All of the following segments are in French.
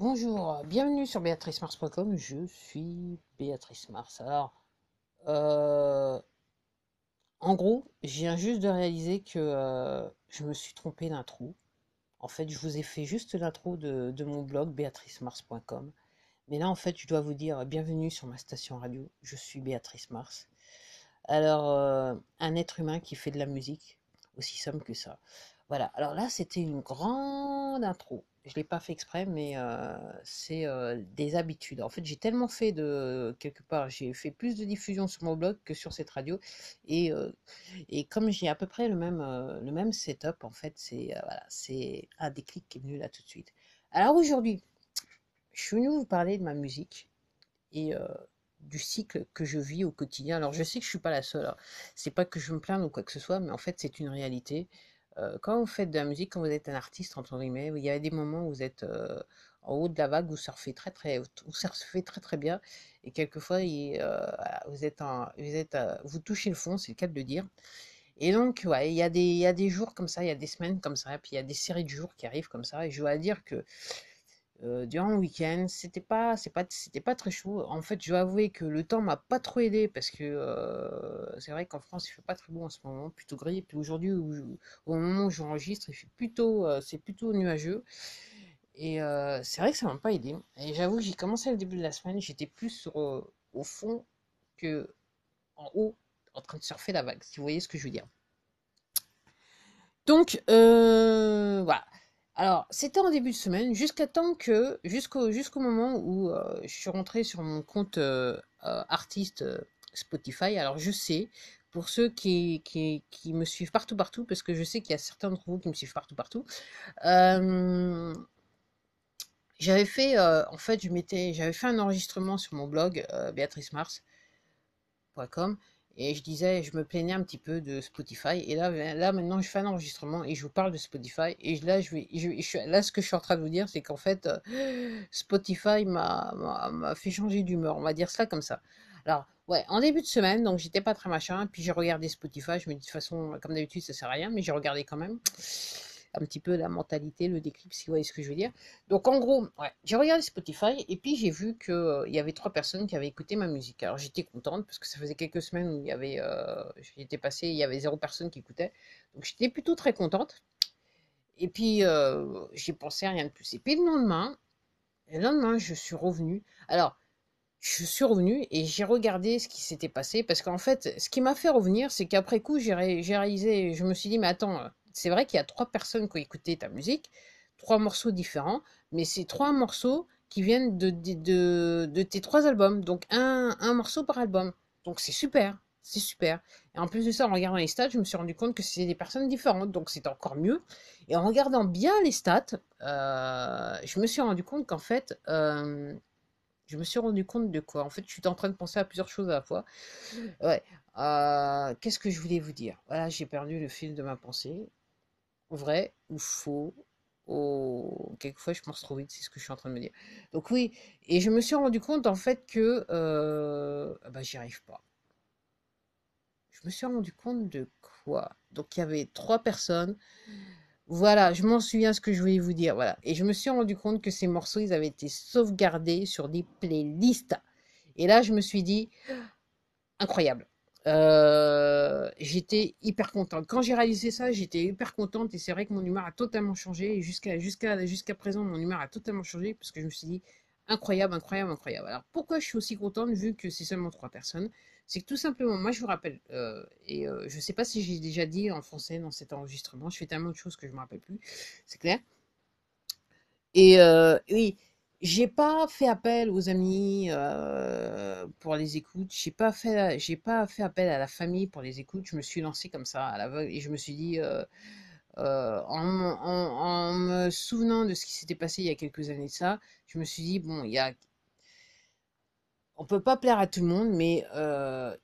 Bonjour, bienvenue sur béatricemars.com, je suis Béatrice Mars. Alors, euh, en gros, je viens juste de réaliser que euh, je me suis trompé d'intro. En fait, je vous ai fait juste l'intro de, mon blog béatricemars.com. Mais là, en fait, je dois vous dire bienvenue sur ma station radio, je suis Béatrice Mars. Alors, euh, un être humain qui fait de la musique, aussi simple que ça. Voilà, alors là, c'était une grande intro. Je l'ai pas fait exprès, mais euh, c'est euh, des habitudes. En fait, j'ai tellement fait de quelque part, j'ai fait plus de diffusion sur mon blog que sur cette radio, et euh, et comme j'ai à peu près le même le même setup, en fait, c'est voilà, c'est un déclic qui est venu là tout de suite. Alors aujourd'hui, je suis venu vous parler de ma musique et du cycle que je vis au quotidien. Alors je sais que je suis pas la seule. hein. C'est pas que je me plains ou quoi que ce soit, mais en fait, c'est une réalité. Euh, quand vous faites de la musique, quand vous êtes un artiste, entre guillemets, il y a des moments où vous êtes euh, en haut de la vague, vous surfez très très, très très bien, et quelquefois euh, vous êtes vous touchez le fond, c'est le cas de le dire. Et donc, ouais, il y a des, il y a des jours comme ça, il y a des semaines comme ça, puis il y a des séries de jours qui arrivent comme ça, et je dois dire que euh, durant le week-end, c'était pas, c'est pas, c'était pas très chaud. En fait, je dois avouer que le temps m'a pas trop aidé parce que euh, c'est vrai qu'en France, il fait pas très beau en ce moment, plutôt gris. Puis aujourd'hui, au moment où j'enregistre, il fait plutôt, euh, c'est plutôt nuageux. Et c'est vrai que ça m'a pas aidé. Et j'avoue que j'ai commencé le début de la semaine, j'étais plus sur, au fond que en haut, en train de surfer la vague, si vous voyez ce que je veux dire. Donc, voilà. Alors, c'était en début de semaine, jusqu'à temps que, jusqu'au moment où euh, je suis rentrée sur mon compte euh, euh, artiste Spotify. Alors, je sais, pour ceux qui, qui, qui me suivent partout, partout, parce que je sais qu'il y a certains d'entre vous qui me suivent partout, partout, j'avais fait, en fait, j'avais fait un enregistrement sur mon blog béatricemars.com et je disais, je me plaignais un petit peu de Spotify. Et là, là maintenant, je fais un enregistrement et je vous parle de Spotify. Et là, je je, là, ce que je suis en train de vous dire, c'est qu'en fait, euh, Spotify m'a, fait changer d'humeur. On va dire cela comme ça. Alors, ouais, en début de semaine, donc j'étais pas très machin. Puis j'ai regardé Spotify. Je me dis de toute façon, comme d'habitude, ça sert à rien, mais j'ai regardé quand même un petit peu la mentalité, le déclic, si vous voyez ce que je veux dire. Donc en gros, ouais, j'ai regardé Spotify et puis j'ai vu que euh, y avait trois personnes qui avaient écouté ma musique. Alors j'étais contente parce que ça faisait quelques semaines où il y avait, euh, j'étais passé, il y avait zéro personne qui écoutait. Donc j'étais plutôt très contente. Et puis euh, j'ai pensé à rien de plus. Et puis le lendemain, le lendemain, je suis revenue. Alors je suis revenue et j'ai regardé ce qui s'était passé parce qu'en fait, ce qui m'a fait revenir, c'est qu'après coup, j'ai ré- j'ai réalisé, je me suis dit, mais attends, euh, c'est vrai qu'il y a trois personnes qui ont écouté ta musique, trois morceaux différents, mais c'est trois morceaux qui viennent de, tes trois albums, donc un, un morceau par album. Donc c'est super, c'est super. Et en plus de ça, en regardant les stats, je me suis rendu compte que c'est des personnes différentes, donc c'est encore mieux. Et en regardant bien les stats, euh, je me suis rendu compte qu'en fait, euh, je me suis rendu compte de quoi? En fait, je suis en train de penser à plusieurs choses à la fois. Ouais. Euh, qu'est-ce que je voulais vous dire? Voilà, j'ai perdu le fil de ma pensée. Vrai ou faux? Oh, quelquefois, je pense trop vite, c'est ce que je suis en train de me dire. Donc oui, et je me suis rendu compte en fait que euh, ah bah, j'y arrive pas. Je me suis rendu compte de quoi? Donc il y avait trois personnes. Voilà, je m'en souviens ce que je voulais vous dire. Voilà. Et je me suis rendu compte que ces morceaux, ils avaient été sauvegardés sur des playlists. Et là, je me suis dit, incroyable. Euh, j'étais hyper contente. Quand j'ai réalisé ça, j'étais hyper contente et c'est vrai que mon humeur a totalement changé. Jusqu'à jusqu'à jusqu'à présent, mon humeur a totalement changé parce que je me suis dit incroyable, incroyable, incroyable. Alors pourquoi je suis aussi contente vu que c'est seulement trois personnes? C'est que tout simplement, moi je vous rappelle, euh, et euh, je sais pas si j'ai déjà dit en français dans cet enregistrement, je fais tellement de choses que je me rappelle plus, c'est clair. Et euh, oui, j'ai pas fait appel aux amis euh, pour les écoutes. J'ai pas fait, j'ai pas fait appel à la famille pour les écoutes. Je me suis lancée comme ça à l'aveugle et je me suis dit, euh, euh, en, en- me souvenant de ce qui s'était passé il y a quelques années de ça, je me suis dit, bon, il y a, on peut pas plaire à tout le monde, mais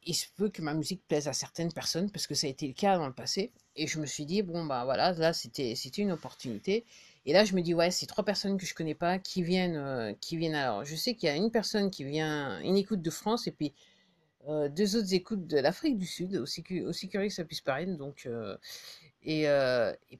il se peut que ma musique plaise à certaines personnes parce que ça a été le cas dans le passé. Et je me suis dit, bon, bah voilà, là, c'était, c'était une opportunité. Et là, je me dis, ouais, c'est trois personnes que je connais pas qui viennent, euh, qui viennent. Alors, je sais qu'il y a une personne qui vient, une écoute de France et puis euh, deux autres écoutes de l'Afrique du Sud, aussi, cu- aussi curieux que ça puisse paraître. Donc, euh, et,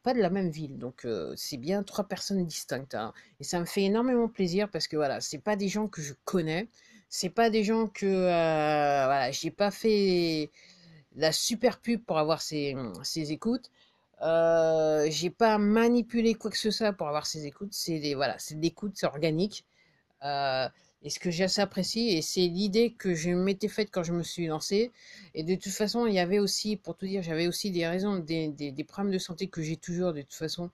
pas de la même ville. Donc c'est bien trois personnes distinctes. hein. Et ça me fait énormément plaisir parce que voilà, c'est pas des gens que je connais, c'est pas des gens que voilà, j'ai pas fait la super pub pour avoir ces, ces écoutes. Euh, j'ai pas manipulé quoi que ce soit pour avoir ces écoutes. C'est des voilà, c'est l'écoute, c'est organique. Euh, et ce que j'ai assez apprécié, et c'est l'idée que je m'étais faite quand je me suis lancée. Et de toute façon, il y avait aussi, pour tout dire, j'avais aussi des raisons, des, des, problèmes de santé que j'ai toujours de toute façon,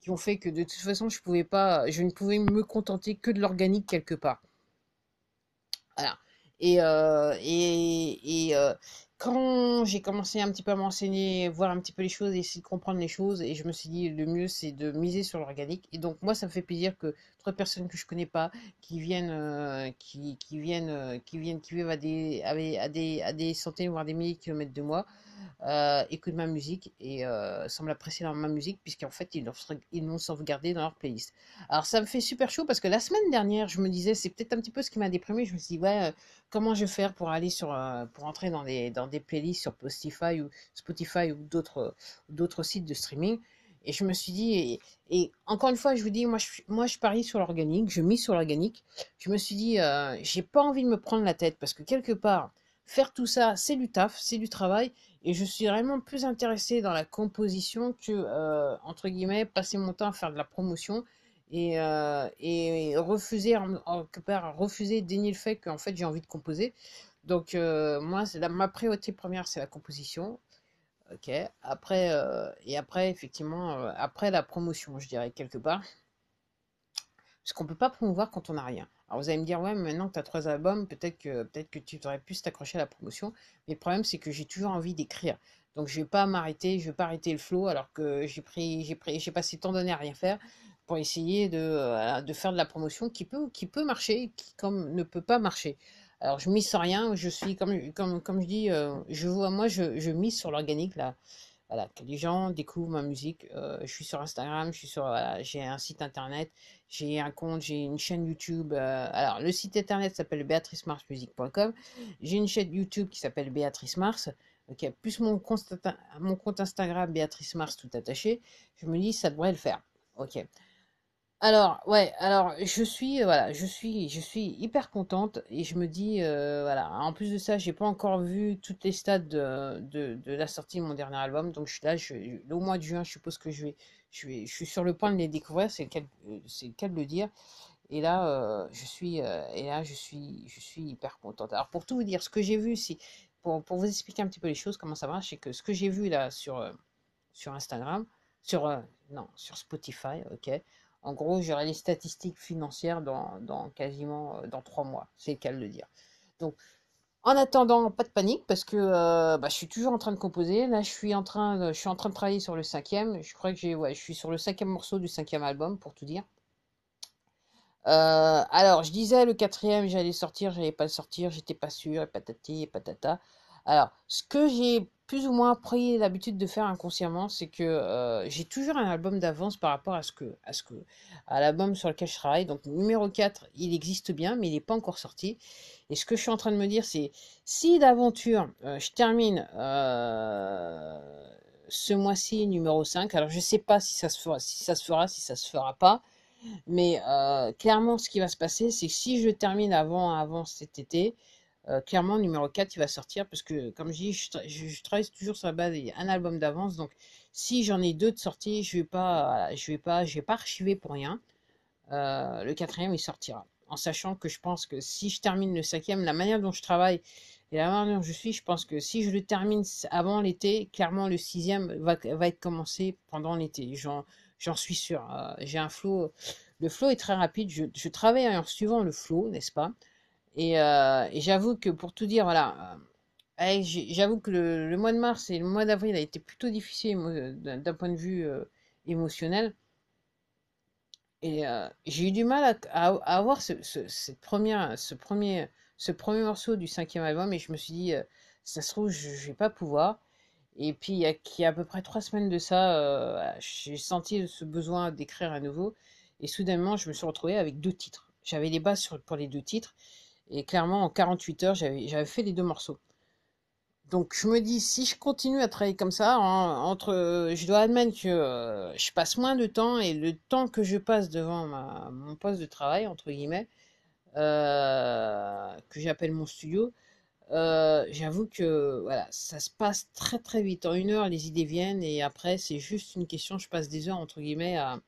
qui ont fait que de toute façon, je ne pouvais me contenter que de l'organique quelque part. Voilà. Et, euh, et, quand j'ai commencé un petit peu à m'enseigner, voir un petit peu les choses, essayer de comprendre les choses, et je me suis dit le mieux c'est de miser sur l'organique. Et donc moi ça me fait plaisir que trois personnes que je connais pas, qui viennent, euh, qui, qui viennent, euh, qui viennent, qui vivent à des, à des, à des, à des centaines voire des milliers de kilomètres de moi, euh, écoutent ma musique et euh, semblent apprécier ma musique puisqu'en fait ils l'ont sauvegardé dans leur playlist. Alors ça me fait super chaud parce que la semaine dernière je me disais c'est peut-être un petit peu ce qui m'a déprimé. Je me suis dit ouais euh, comment je vais faire pour aller sur euh, pour entrer dans des dans des playlists sur Spotify ou Spotify ou d'autres d'autres sites de streaming. Et je me suis dit et, et encore une fois je vous dis moi je moi je parie sur l'organique, je mise sur l'organique. Je me suis dit euh, j'ai pas envie de me prendre la tête parce que quelque part faire tout ça c'est du taf, c'est du travail et je suis vraiment plus intéressée dans la composition que, euh, entre guillemets, passer mon temps à faire de la promotion et, euh, refuser, en, en, refuser, dénier le fait qu'en fait j'ai envie de composer. Donc, euh, moi, la, ma priorité première, c'est la composition. Ok. Après, euh, et après, effectivement, après la promotion, je dirais, quelque part. Parce qu'on peut pas promouvoir quand on n'a rien. Alors vous allez me dire, ouais, mais maintenant que tu as trois albums, peut-être que, peut-être que tu aurais pu t'accrocher à la promotion. Mais le problème, c'est que j'ai toujours envie d'écrire. Donc je vais pas m'arrêter, je vais pas arrêter le flow alors que j'ai passé tant d'années à rien faire pour essayer de, euh, de faire de la promotion qui peut, qui peut marcher, qui comme ne peut pas marcher. Alors je mise sur rien, je suis comme, comme, comme je dis, euh, je vois, moi je, je mise sur l'organique là. Voilà, que les gens découvrent ma musique. Euh, je suis sur Instagram, je suis sur, j'ai un site internet, j'ai un compte, j'ai une chaîne YouTube. euh, alors, le site internet s'appelle béatricemarsmusique.com. J'ai une chaîne YouTube qui s'appelle Béatrice Mars. Ok, plus mon compte, mon compte Instagram Béatrice Mars tout attaché. Je me dis, ça devrait le faire. Ok. Alors, ouais, alors je suis, euh, voilà, je suis, je suis hyper contente et je me dis, euh, voilà, en plus de ça, j'ai pas encore vu toutes les stades de, de, de la sortie de mon dernier album, donc là, au mois de juin, je suppose que je vais, je suis sur le point de les découvrir, c'est le cas, euh, c'est le de dire. Et là, euh, je suis, euh, et là, je suis, je suis hyper contente. Alors pour tout vous dire, ce que j'ai vu, c'est pour, pour vous expliquer un petit peu les choses, comment ça marche, c'est que ce que j'ai vu là sur, euh, Instagram, sur, euh, non, sur Spotify, ok. En gros, j'aurai les statistiques financières dans, quasiment euh, dans trois mois, c'est le cas de le dire. Donc, en attendant, pas de panique parce que euh, bah, je suis toujours en train de composer. Là, je suis en train de, je suis en train de travailler sur le cinquième. Je crois que je suis sur le cinquième morceau du cinquième album pour tout dire. Euh, alors, je disais le quatrième, j'allais sortir, j'allais pas le sortir, j'étais pas sûr, et patati et patata. Alors, ce que j'ai plus ou moins pris l'habitude de faire inconsciemment, c'est que euh, j'ai toujours un album d'avance par rapport à ce que, à ce que, à l'album sur lequel je travaille. Donc, numéro 4, il existe bien, mais il n'est pas encore sorti. Et ce que je suis en train de me dire, c'est si d'aventure, euh, je termine euh, ce mois-ci numéro 5, alors je sais pas si ça se fera, si ça se se fera pas. Mais clairement, ce qui va se passer, c'est que si je termine avant, avant cet été, euh, clairement, numéro 4, il va sortir parce que, comme je dis, je, tra- je- je travaille toujours sur la base d'un album d'avance. Donc, si j'en ai deux de sortie, je vais pas, je vais pas, je vais pas archiver pour rien. Euh, le quatrième, il sortira. En sachant que je pense que si je termine le cinquième, la manière dont je travaille et la manière dont je suis, je pense que si je le termine avant l'été, clairement, le sixième va, être commencé pendant l'été. J'en, j'en suis sûr. Euh, j'ai un flow. Le flow est très rapide. Je, je travaille en suivant le flow, n'est-ce pas? Et, euh, et j'avoue que pour tout dire, voilà, euh, j'avoue que le, mois de mars et le mois d'avril a été plutôt difficile d'un point de vue euh, émotionnel. Et j'ai eu du mal à, avoir ce, ce- ce premier, ce premier morceau du cinquième album et je me suis dit, ça se trouve, je, je vais pas pouvoir. Et puis, il y a, à peu près trois semaines de ça, j'ai senti ce besoin d'écrire à nouveau. Et soudainement, je me suis retrouvée avec deux titres. J'avais les bases pour les deux titres. Et clairement, en 48 heures, j'avais, fait les deux morceaux. Donc je me dis, si je continue à travailler comme ça, entre, je dois admettre que euh, je passe moins de temps et le temps que je passe devant mon poste de travail, entre guillemets, euh, que j'appelle mon studio, euh, j'avoue que voilà, ça se passe très très vite. En une heure, les idées viennent et après, c'est juste une question, je passe des heures, entre guillemets, à,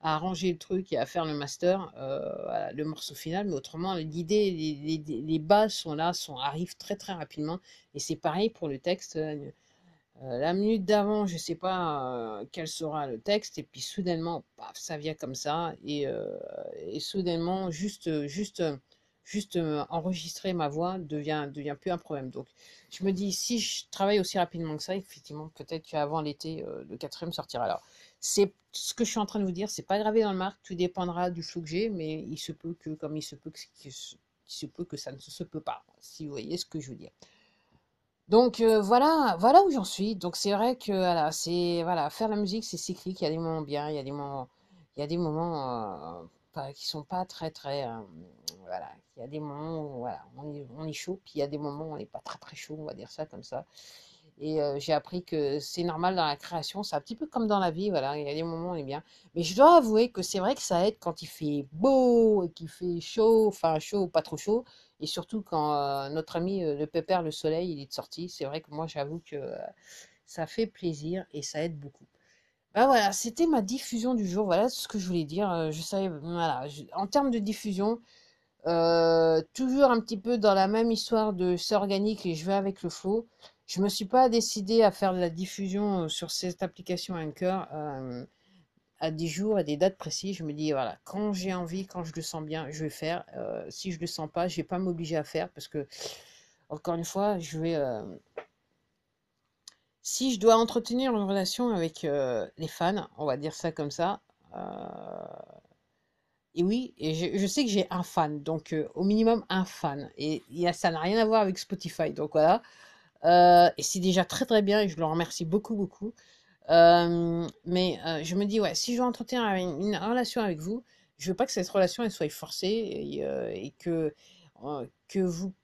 à arranger le truc et à faire le master, euh, le morceau final. Mais autrement, l'idée, les, les, les, bases sont là, sont, arrivent très très rapidement. Et c'est pareil pour le texte. Euh, la minute d'avant, je ne sais pas euh, quel sera le texte, et puis soudainement, paf, ça vient comme ça, et, et soudainement, juste, juste, juste enregistrer ma voix devient, devient plus un problème. Donc, je me dis, si je travaille aussi rapidement que ça, effectivement, peut-être qu'avant l'été, le quatrième sortira. C'est ce que je suis en train de vous dire, c'est pas gravé dans le marque, tout dépendra du flou que j'ai, mais il se peut que, comme il se peut que, ça ne se peut pas, si vous voyez ce que je veux dire. Donc euh, voilà, voilà où j'en suis. Donc c'est vrai que voilà, c'est voilà, faire la musique, c'est cyclique. Il y a des moments bien, il y a des moments, il y a des moments euh, qui sont pas très très, euh, voilà. Il y a des moments où voilà, on est, on chaud, puis il y a des moments où on n'est pas très très chaud, on va dire ça comme ça. Et j'ai appris que c'est normal dans la création, c'est un petit peu comme dans la vie, voilà, il y a des moments où on est bien. Mais je dois avouer que c'est vrai que ça aide quand il fait beau et qu'il fait chaud, enfin chaud ou pas trop chaud, et surtout quand notre ami le pépère, le soleil, il est sorti. C'est vrai que moi j'avoue que ça fait plaisir et ça aide beaucoup. Ben voilà, c'était ma diffusion du jour, voilà ce que je voulais dire. Je voilà, en termes de diffusion, toujours un petit peu dans la même histoire de c'est organique et je vais avec le flow. Je me suis pas décidé à faire de la diffusion euh, sur cette application Anchor euh, à des jours, à des dates précises. Je me dis, voilà, quand j'ai envie, quand je le sens bien, je vais faire. Euh, si je le sens pas, je vais pas m'obliger à faire parce que, encore une fois, je vais... si je dois entretenir une relation avec les fans, on va dire ça comme ça, et oui, et je, sais que j'ai un fan, donc au minimum un fan. Et, et ça n'a rien à voir avec Spotify, donc voilà. Euh, et c'est déjà très très bien et je le remercie beaucoup beaucoup. Euh, mais euh, je me dis, ouais, si je veux entretenir une, relation avec vous, je veux pas que cette relation elle soit forcée et, que, que, vous,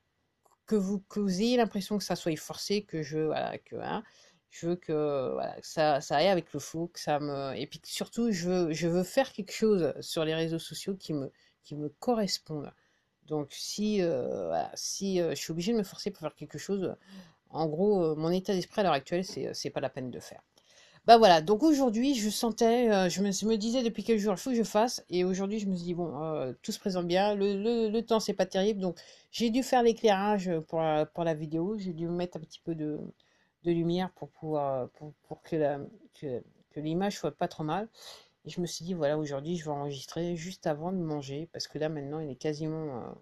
que, vous, que vous ayez l'impression que ça soit forcé, que je, voilà, que, hein, je veux que, voilà, ça, ça aille avec le flou, que ça me, et puis surtout, je veux, je veux faire quelque chose sur les réseaux sociaux qui me, qui me correspondent. Donc si, si je suis obligée de me forcer pour faire quelque chose, en gros, euh, mon état d'esprit à l'heure actuelle, c'est, c'est pas la peine de faire. Bah voilà, donc aujourd'hui, je sentais, euh, je, me, disais depuis quelques jours, il faut que je fasse, et aujourd'hui, je me suis dit, bon, euh, tout se présente bien, le, le, le temps, c'est pas terrible, donc j'ai dû faire l'éclairage pour la, vidéo, j'ai dû mettre un petit peu de, lumière pour que, la, que l'image soit pas trop mal. Et je me suis dit, voilà, aujourd'hui, je vais enregistrer juste avant de manger, parce que là, maintenant, il est quasiment,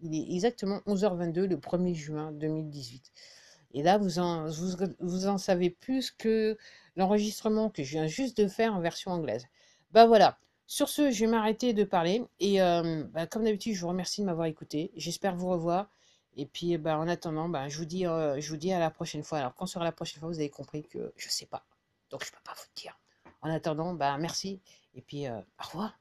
il est exactement 11h22, le 1er juin 2018. Et là, vous en, savez plus que l'enregistrement que je viens juste de faire en version anglaise. Bah voilà. Sur ce, je vais m'arrêter de parler. Et euh, bah, comme d'habitude, je vous remercie de m'avoir écouté. J'espère vous revoir. Et puis, bah, en attendant, bah, je, vous dis, euh, je vous dis à la prochaine fois. Alors, quand sera la prochaine fois, vous avez compris que je ne sais pas. Donc, je ne peux pas vous dire. En attendant, bah, merci. Et puis, euh, au revoir.